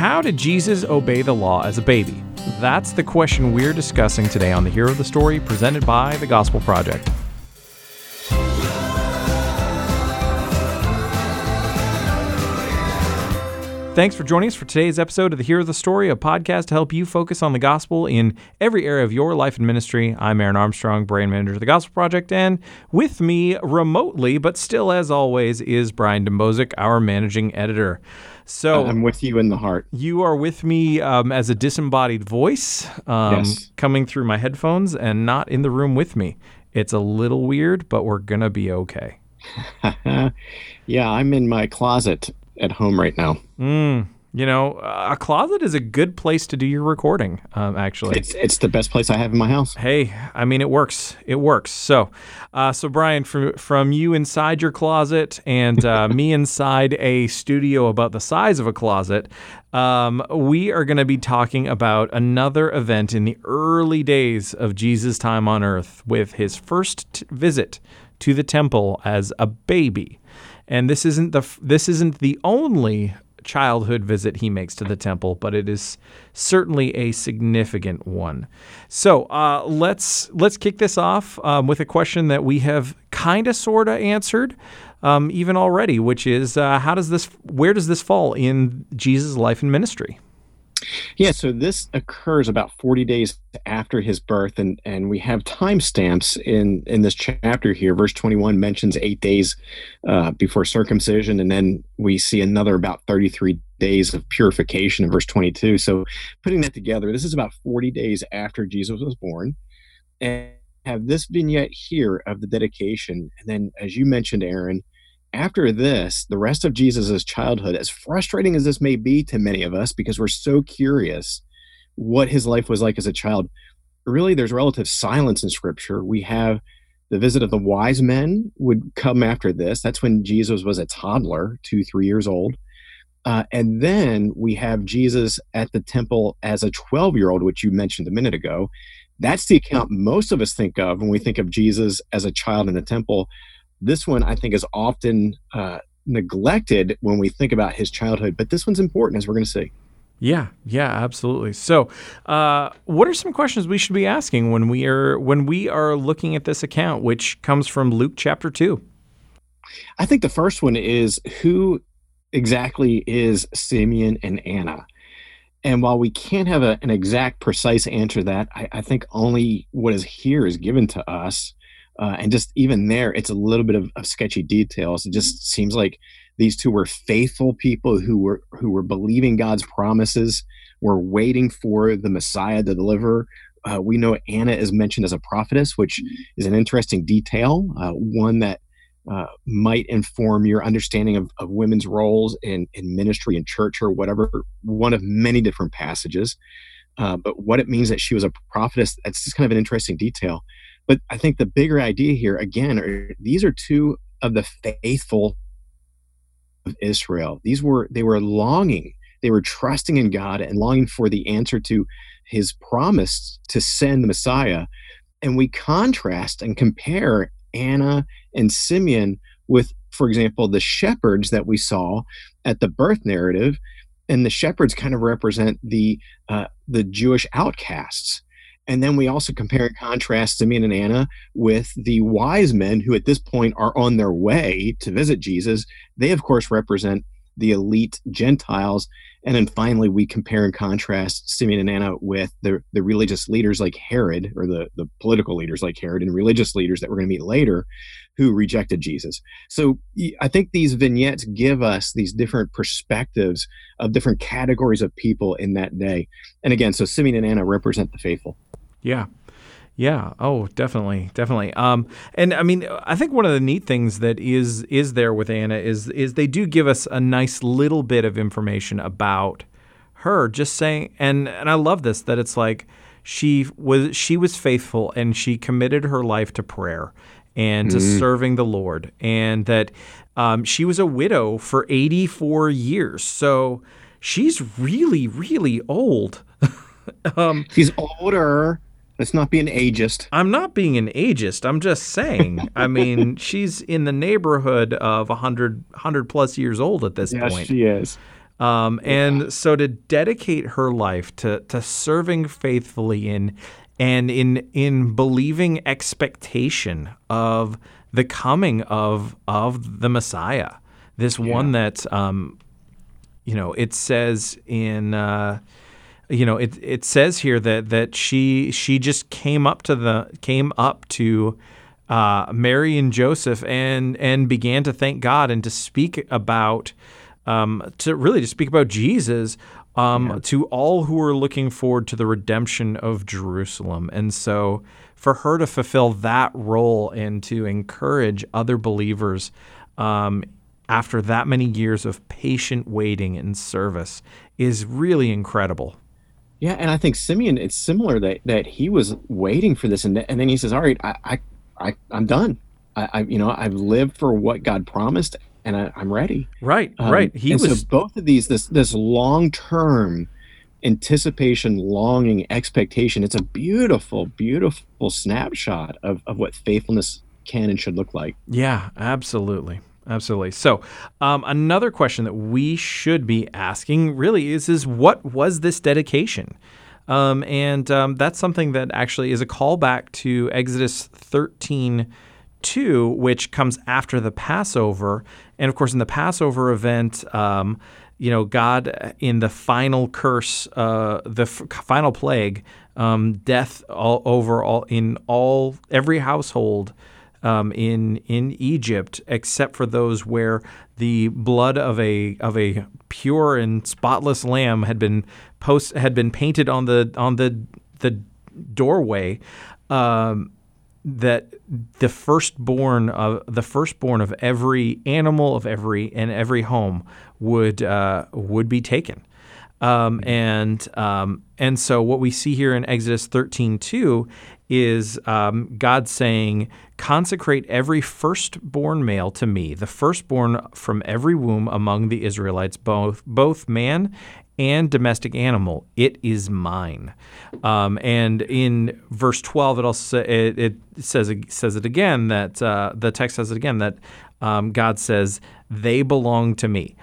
How did Jesus obey the law as a baby? That's the question we're discussing today on the Hero of the Story presented by the Gospel Project. Thanks for joining us for today's episode of the Hero of the Story, a podcast to help you focus on the gospel in every area of your life and ministry. I'm Aaron Armstrong, brand manager of the Gospel Project, and with me remotely, but still as always, is Brian Dembowczyk, our managing editor. So I'm with you in the heart. You are with me um, as a disembodied voice um, Yes. coming through my headphones and not in the room with me. It's a little weird, but we're going to be okay. yeah, I'm in my closet at home right now. Mm, you know, a closet is a good place to do your recording, um, actually. It's it's the best place I have in my house. Hey, I mean, it works. It works. So, uh, so Brian, from from you inside your closet and uh, me inside a studio about the size of a closet, um, we are going to be talking about another event in the early days of Jesus' time on Earth, with his first t- visit to the temple as a baby. And this isn't the this isn't the only childhood visit he makes to the temple, but it is certainly a significant one. So uh, let's let's kick this off um, with a question that we have kind of sort of answered um, even already, which is uh, how does this where does this fall in Jesus' life and ministry? Yeah, so this occurs about 40 days after his birth, and and we have timestamps in in this chapter here. Verse 21 mentions eight days uh, before circumcision, and then we see another about 33 days of purification in verse 22. So putting that together, this is about 40 days after Jesus was born, and have this vignette here of the dedication, and then as you mentioned, Aaron. After this, the rest of Jesus' childhood, as frustrating as this may be to many of us, because we're so curious what his life was like as a child, really there's relative silence in scripture. We have the visit of the wise men would come after this. That's when Jesus was a toddler, two, three years old. Uh, and then we have Jesus at the temple as a 12 year old, which you mentioned a minute ago. That's the account most of us think of when we think of Jesus as a child in the temple. This one, I think, is often uh, neglected when we think about his childhood, but this one's important, as we're going to see. Yeah, yeah, absolutely. So, uh, what are some questions we should be asking when we are when we are looking at this account, which comes from Luke chapter two? I think the first one is who exactly is Simeon and Anna? And while we can't have a, an exact, precise answer to that, I, I think only what is here is given to us. Uh, and just even there, it's a little bit of, of sketchy details. It just seems like these two were faithful people who were who were believing God's promises, were waiting for the Messiah to deliver. Uh, we know Anna is mentioned as a prophetess, which is an interesting detail, uh, one that uh, might inform your understanding of, of women's roles in, in ministry and church or whatever, one of many different passages. Uh, but what it means that she was a prophetess, that's just kind of an interesting detail. But I think the bigger idea here, again, are these are two of the faithful of Israel. These were, they were longing, they were trusting in God and longing for the answer to his promise to send the Messiah. And we contrast and compare Anna and Simeon with, for example, the shepherds that we saw at the birth narrative, and the shepherds kind of represent the uh, the Jewish outcasts. And then we also compare and contrast Simeon and Anna with the wise men who, at this point, are on their way to visit Jesus. They, of course, represent the elite Gentiles. And then finally, we compare and contrast Simeon and Anna with the, the religious leaders like Herod, or the, the political leaders like Herod, and religious leaders that we're going to meet later who rejected Jesus. So I think these vignettes give us these different perspectives of different categories of people in that day. And again, so Simeon and Anna represent the faithful. Yeah. Yeah. Oh, definitely, definitely. Um, and I mean, I think one of the neat things that is is there with Anna is is they do give us a nice little bit of information about her. Just saying, and and I love this that it's like she was she was faithful and she committed her life to prayer and to serving the Lord, and that um, she was a widow for eighty four years. So she's really, really old. um, She's older. Let's not be an ageist. I'm not being an ageist. I'm just saying. I mean, she's in the neighborhood of 100, 100 plus years old at this point. Yes, she is. Um, and so to dedicate her life to to serving faithfully in and in in believing expectation of the coming of of the Messiah, this one that um, you know it says in. Uh, you know, it it says here that that she she just came up to the came up to uh, Mary and Joseph and and began to thank God and to speak about um, to really to speak about Jesus um, yeah. to all who are looking forward to the redemption of Jerusalem. And so for her to fulfill that role and to encourage other believers um, after that many years of patient waiting and service is really incredible. Yeah, and I think Simeon, it's similar that that he was waiting for this, and, and then he says, "All right, I, I, I I'm done. I, I, you know, I've lived for what God promised, and I, am ready." Right, um, right. He was so both of these, this this long term anticipation, longing, expectation. It's a beautiful, beautiful snapshot of of what faithfulness can and should look like. Yeah, absolutely. Absolutely. So, um, another question that we should be asking really is: is what was this dedication? Um, and um, that's something that actually is a callback to Exodus 13 2, which comes after the Passover. And of course, in the Passover event, um, you know, God in the final curse, uh, the f- final plague, um, death all over all in all every household um, in in Egypt, except for those where the blood of a of a pure and spotless lamb had been post had been painted on the on the the doorway. Um, that the firstborn of the firstborn of every animal of every and every home would uh, would be taken. Um, and um, and so what we see here in Exodus 13:2 is um, God saying, Consecrate every firstborn male to me, the firstborn from every womb among the Israelites, both, both man and domestic animal. It is mine. Um, and in verse 12, it also it, it says it says it again that uh, the text says it again that um, God says they belong to me.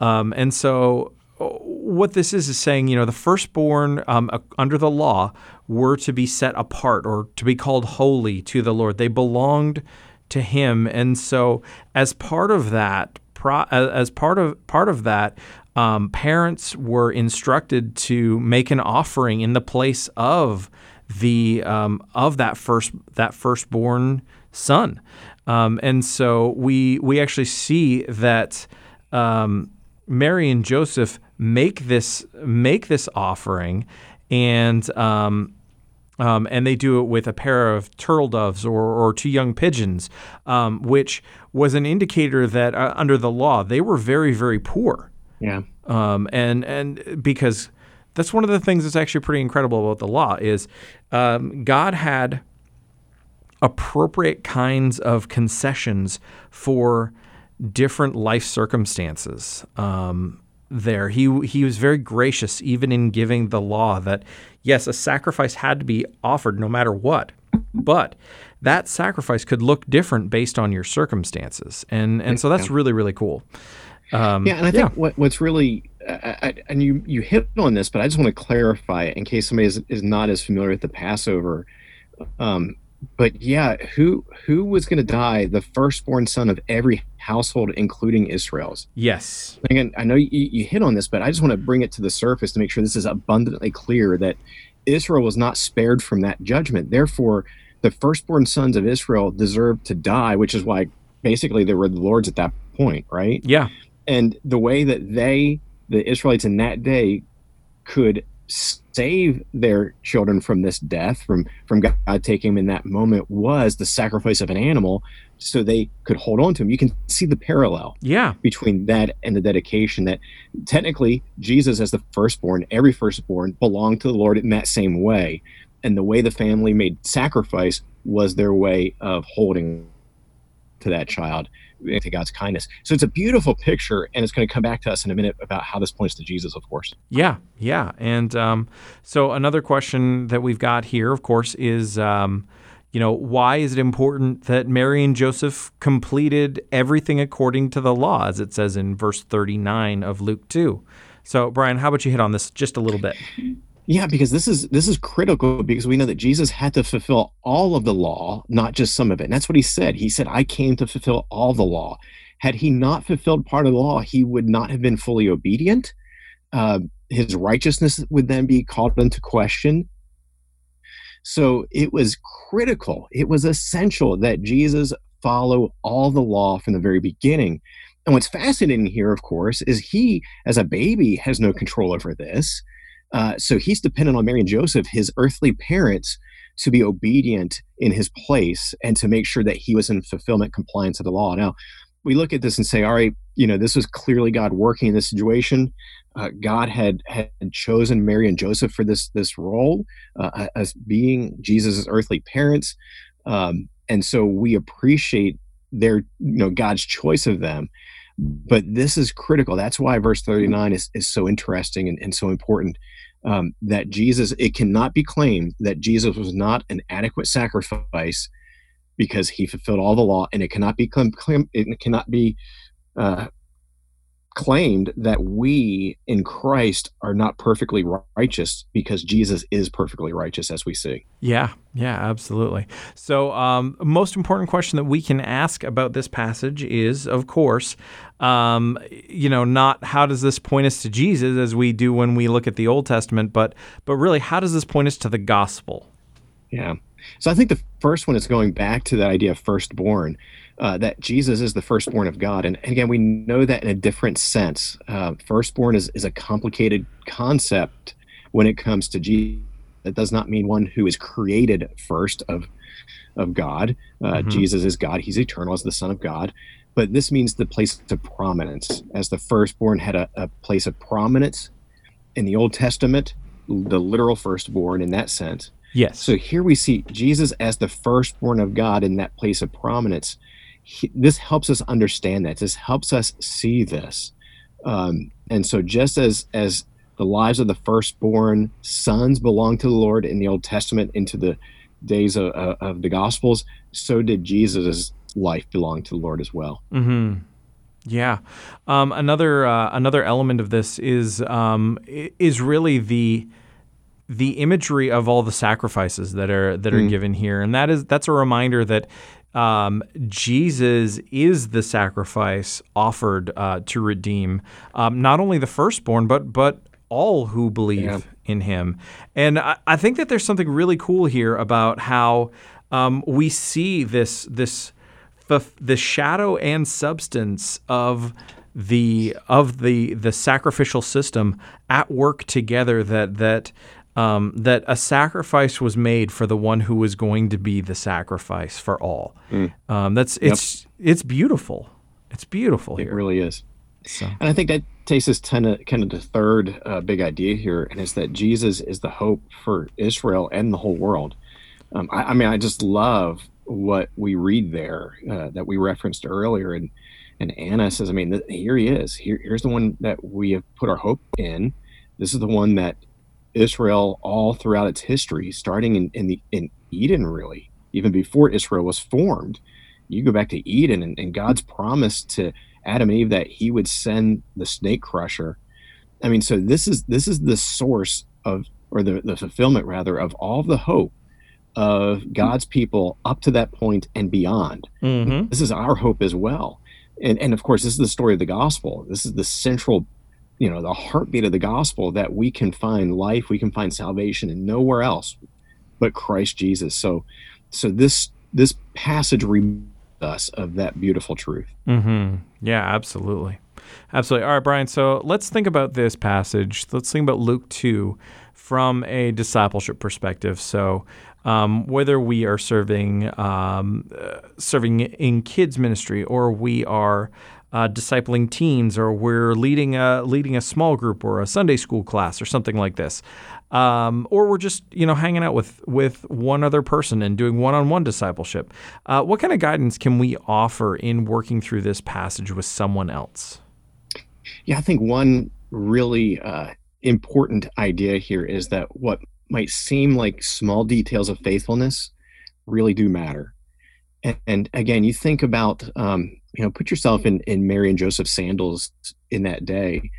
Um, and so what this is is saying, you know, the firstborn um, under the law were to be set apart or to be called holy to the Lord. They belonged to Him, and so as part of that, as part of part of that, um, parents were instructed to make an offering in the place of the um, of that first that firstborn son, um, and so we we actually see that. Um, Mary and Joseph make this make this offering, and um, um, and they do it with a pair of turtle doves or, or two young pigeons, um, which was an indicator that uh, under the law they were very very poor. Yeah. Um, and and because that's one of the things that's actually pretty incredible about the law is um, God had appropriate kinds of concessions for different life circumstances. Um, there, he he was very gracious, even in giving the law that yes, a sacrifice had to be offered no matter what, but that sacrifice could look different based on your circumstances, and and so that's really really cool. Um, yeah, and I think yeah. what, what's really I, I, and you you hit on this, but I just want to clarify in case somebody is, is not as familiar with the Passover. Um, but yeah, who who was going to die? The firstborn son of every household, including Israel's. Yes. Again, I know you, you hit on this, but I just want to bring it to the surface to make sure this is abundantly clear that Israel was not spared from that judgment. Therefore, the firstborn sons of Israel deserved to die, which is why basically they were the Lord's at that point, right? Yeah. And the way that they, the Israelites in that day, could save their children from this death, from from God taking them in that moment, was the sacrifice of an animal, so they could hold on to him. You can see the parallel, yeah, between that and the dedication. That technically Jesus, as the firstborn, every firstborn belonged to the Lord in that same way, and the way the family made sacrifice was their way of holding to that child to God's kindness. So it's a beautiful picture, and it's going to come back to us in a minute about how this points to Jesus, of course. Yeah, yeah. And um, so another question that we've got here, of course, is. Um, you know, why is it important that Mary and Joseph completed everything according to the law, as it says in verse 39 of Luke 2? So, Brian, how about you hit on this just a little bit? Yeah, because this is this is critical because we know that Jesus had to fulfill all of the law, not just some of it. And that's what he said. He said, "I came to fulfill all the law." Had he not fulfilled part of the law, he would not have been fully obedient. Uh, his righteousness would then be called into question. So it was critical, it was essential that Jesus follow all the law from the very beginning. And what's fascinating here, of course, is he, as a baby, has no control over this. Uh, so he's dependent on Mary and Joseph, his earthly parents, to be obedient in his place and to make sure that he was in fulfillment compliance of the law. Now, we look at this and say, all right, you know, this was clearly God working in this situation. Uh, God had had chosen Mary and Joseph for this this role uh, as being Jesus' earthly parents, um, and so we appreciate their you know God's choice of them. But this is critical. That's why verse thirty nine is is so interesting and, and so important. Um, that Jesus, it cannot be claimed that Jesus was not an adequate sacrifice because he fulfilled all the law, and it cannot be claim, it cannot be uh, claimed that we in Christ are not perfectly righteous because Jesus is perfectly righteous, as we see. Yeah, yeah, absolutely. So, um, most important question that we can ask about this passage is, of course, um, you know, not how does this point us to Jesus as we do when we look at the Old Testament, but but really, how does this point us to the gospel? Yeah. So I think the first one is going back to the idea of firstborn, uh, that Jesus is the firstborn of God. And, again, we know that in a different sense. Uh, firstborn is, is a complicated concept when it comes to Jesus. That does not mean one who is created first of, of God. Uh, mm-hmm. Jesus is God, he's eternal as the Son of God. But this means the place of prominence. As the firstborn had a, a place of prominence in the Old Testament, the literal firstborn in that sense Yes. So here we see Jesus as the firstborn of God in that place of prominence. He, this helps us understand that. This helps us see this. Um, and so just as as the lives of the firstborn sons belong to the Lord in the Old Testament into the days of, of the Gospels, so did Jesus' life belong to the Lord as well. Mm-hmm. Yeah. Um, another uh, another element of this is um, is really the the imagery of all the sacrifices that are that are mm. given here, and that is that's a reminder that um, Jesus is the sacrifice offered uh, to redeem um, not only the firstborn, but but all who believe yeah. in Him. And I, I, think that there's something really cool here about how um, we see this this the, the shadow and substance of the of the the sacrificial system at work together that that um, that a sacrifice was made for the one who was going to be the sacrifice for all. Mm. Um, that's it's yep. it's beautiful. It's beautiful it here. It really is. So. And I think that takes us kind of kind of the third uh, big idea here, and it's that Jesus is the hope for Israel and the whole world. Um, I, I, mean, I just love what we read there uh, that we referenced earlier, and and Anna says, I mean, th- here he is. Here, here's the one that we have put our hope in. This is the one that Israel all throughout its history, starting in, in the in Eden, really, even before Israel was formed. You go back to Eden and, and God's promise to Adam and Eve that He would send the snake crusher. I mean, so this is this is the source of, or the, the fulfillment rather, of all the hope of God's people up to that point and beyond. Mm-hmm. This is our hope as well. And, and of course, this is the story of the gospel. This is the central you know the heartbeat of the gospel that we can find life we can find salvation and nowhere else but christ jesus. So so this this passage reminds us of that beautiful truth. Mm-hmm. yeah absolutely. Absolutely. All right brian so let's think about this passage. Let's think about luke 2 from a discipleship perspective. So um, whether we are serving um, uh, serving in kids ministry or we are uh, discipling teens, or we're leading a leading a small group or a Sunday school class or something like this, um, or we're just you know hanging out with with one other person and doing one-on-one discipleship. Uh, what kind of guidance can we offer in working through this passage with someone else? Yeah, I think one really uh, important idea here is that what might seem like small details of faithfulness really do matter. And, and again, you think about, um, you know, put yourself in, in Mary and Joseph's sandals in that day.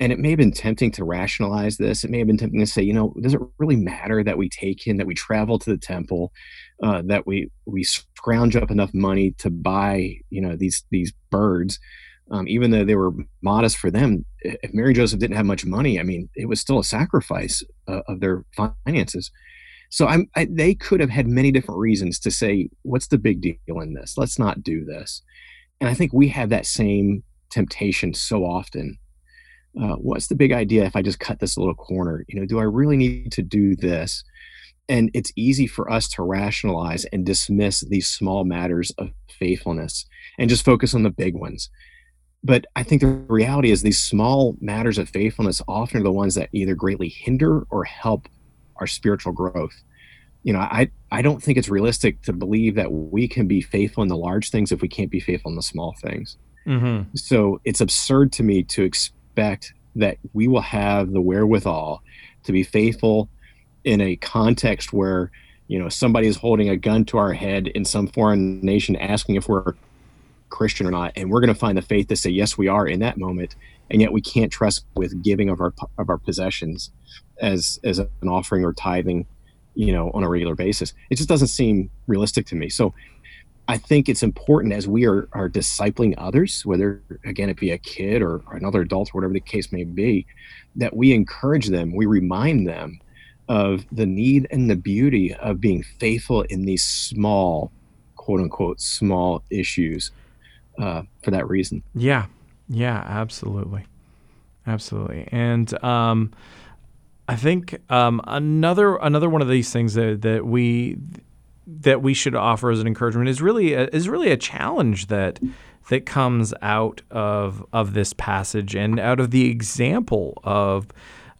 And it may have been tempting to rationalize this. It may have been tempting to say, you know, does it really matter that we take in, that we travel to the temple, uh, that we we scrounge up enough money to buy, you know, these these birds? um, even though they were modest for them, if Mary Joseph didn't have much money, I mean, it was still a sacrifice uh, of their finances. So I'm, I, they could have had many different reasons to say, what's the big deal in this? Let's not do this. And I think we have that same temptation so often. Uh, what's the big idea if I just cut this little corner? You know, do I really need to do this? And it's easy for us to rationalize and dismiss these small matters of faithfulness and just focus on the big ones but I think the reality is these small matters of faithfulness often are the ones that either greatly hinder or help our spiritual growth. You know, I I don't think it's realistic to believe that we can be faithful in the large things if we can't be faithful in the small things. Mm-hmm. So it's absurd to me to expect that we will have the wherewithal to be faithful in a context where you know somebody is holding a gun to our head in some foreign nation asking if we're Christian or not, and we're going to find the faith to say yes, we are in that moment, and yet we can't trust with giving of our of our possessions as as an offering or tithing, you know, on a regular basis. It just doesn't seem realistic to me. So. I think it's important as we are, are discipling others, whether again it be a kid or, or another adult or whatever the case may be, that we encourage them, we remind them of the need and the beauty of being faithful in these small, quote unquote, small issues uh, for that reason. Yeah, yeah, absolutely, absolutely, and um, I think um, another another one of these things that that we that we should offer as an encouragement is really a, is really a challenge that that comes out of of this passage and out of the example of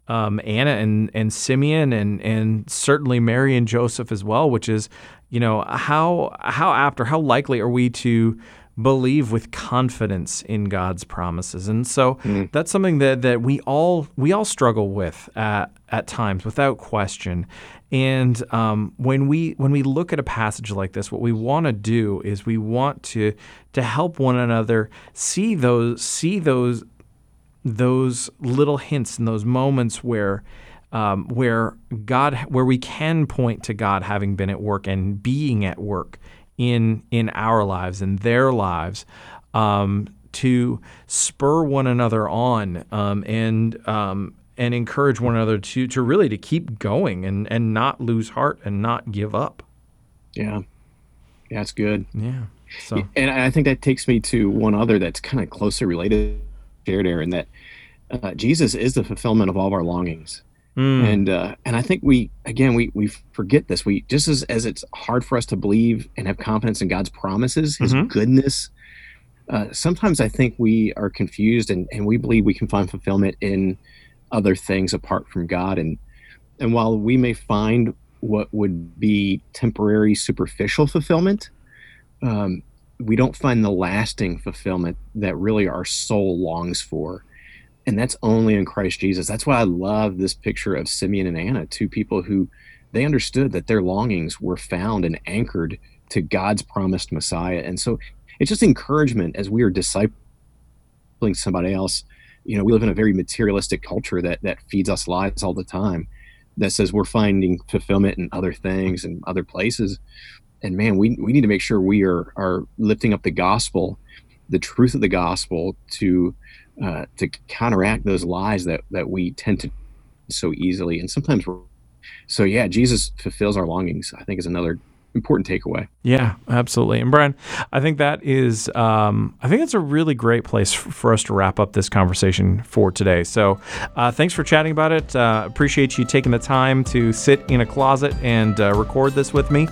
um, Anna and and Simeon and and certainly Mary and Joseph as well, which is you know how how apt or how likely are we to believe with confidence in God's promises. And so mm. that's something that, that we all we all struggle with at, at times without question. And um, when we when we look at a passage like this, what we want to do is we want to to help one another see those see those those little hints and those moments where um, where God where we can point to God having been at work and being at work in in our lives and their lives um, to spur one another on um, and um, and encourage one another to to really to keep going and and not lose heart and not give up. Yeah, yeah, that's good. Yeah. So and I think that takes me to one other that's kind of closely related, shared Aaron, that uh, Jesus is the fulfillment of all of our longings. Mm. And uh, and I think we again we we forget this. We just as as it's hard for us to believe and have confidence in God's promises, His mm-hmm. goodness. Uh, sometimes I think we are confused and, and we believe we can find fulfillment in other things apart from God. And and while we may find what would be temporary, superficial fulfillment, um, we don't find the lasting fulfillment that really our soul longs for and that's only in Christ Jesus. That's why I love this picture of Simeon and Anna, two people who they understood that their longings were found and anchored to God's promised Messiah. And so it's just encouragement as we are discipling somebody else. You know, we live in a very materialistic culture that that feeds us lies all the time, that says we're finding fulfillment in other things and other places. And man, we we need to make sure we are are lifting up the gospel, the truth of the gospel to uh, to counteract those lies that that we tend to so easily and sometimes so yeah jesus fulfills our longings i think is another important takeaway. Yeah, absolutely. And Brian, I think that is, um, I think that's a really great place for us to wrap up this conversation for today. So, uh, thanks for chatting about it. Uh, appreciate you taking the time to sit in a closet and uh, record this with me.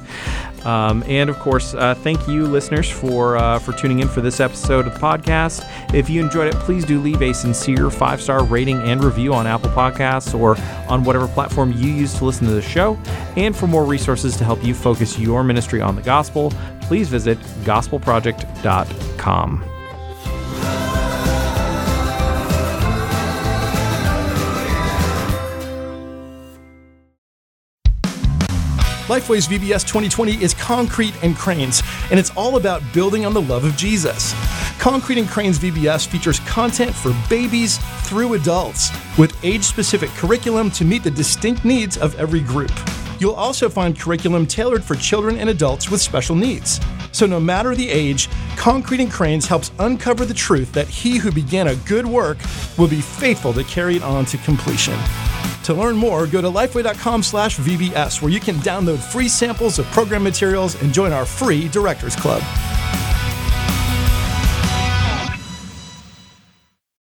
Um, and of course, uh, thank you, listeners, for uh, for tuning in for this episode of the podcast. If you enjoyed it, please do leave a sincere five star rating and review on Apple Podcasts or on whatever platform you use to listen to the show. And for more resources to help you focus your ministry on the gospel, please visit gospelproject.com. Lifeway's VBS 2020 is Concrete and Cranes, and it's all about building on the love of Jesus. Concrete and Cranes VBS features content for babies through adults, with age specific curriculum to meet the distinct needs of every group. You'll also find curriculum tailored for children and adults with special needs. So, no matter the age, Concrete and Cranes helps uncover the truth that he who began a good work will be faithful to carry it on to completion. To learn more, go to lifeway.com/vbs where you can download free samples of program materials and join our free Directors Club.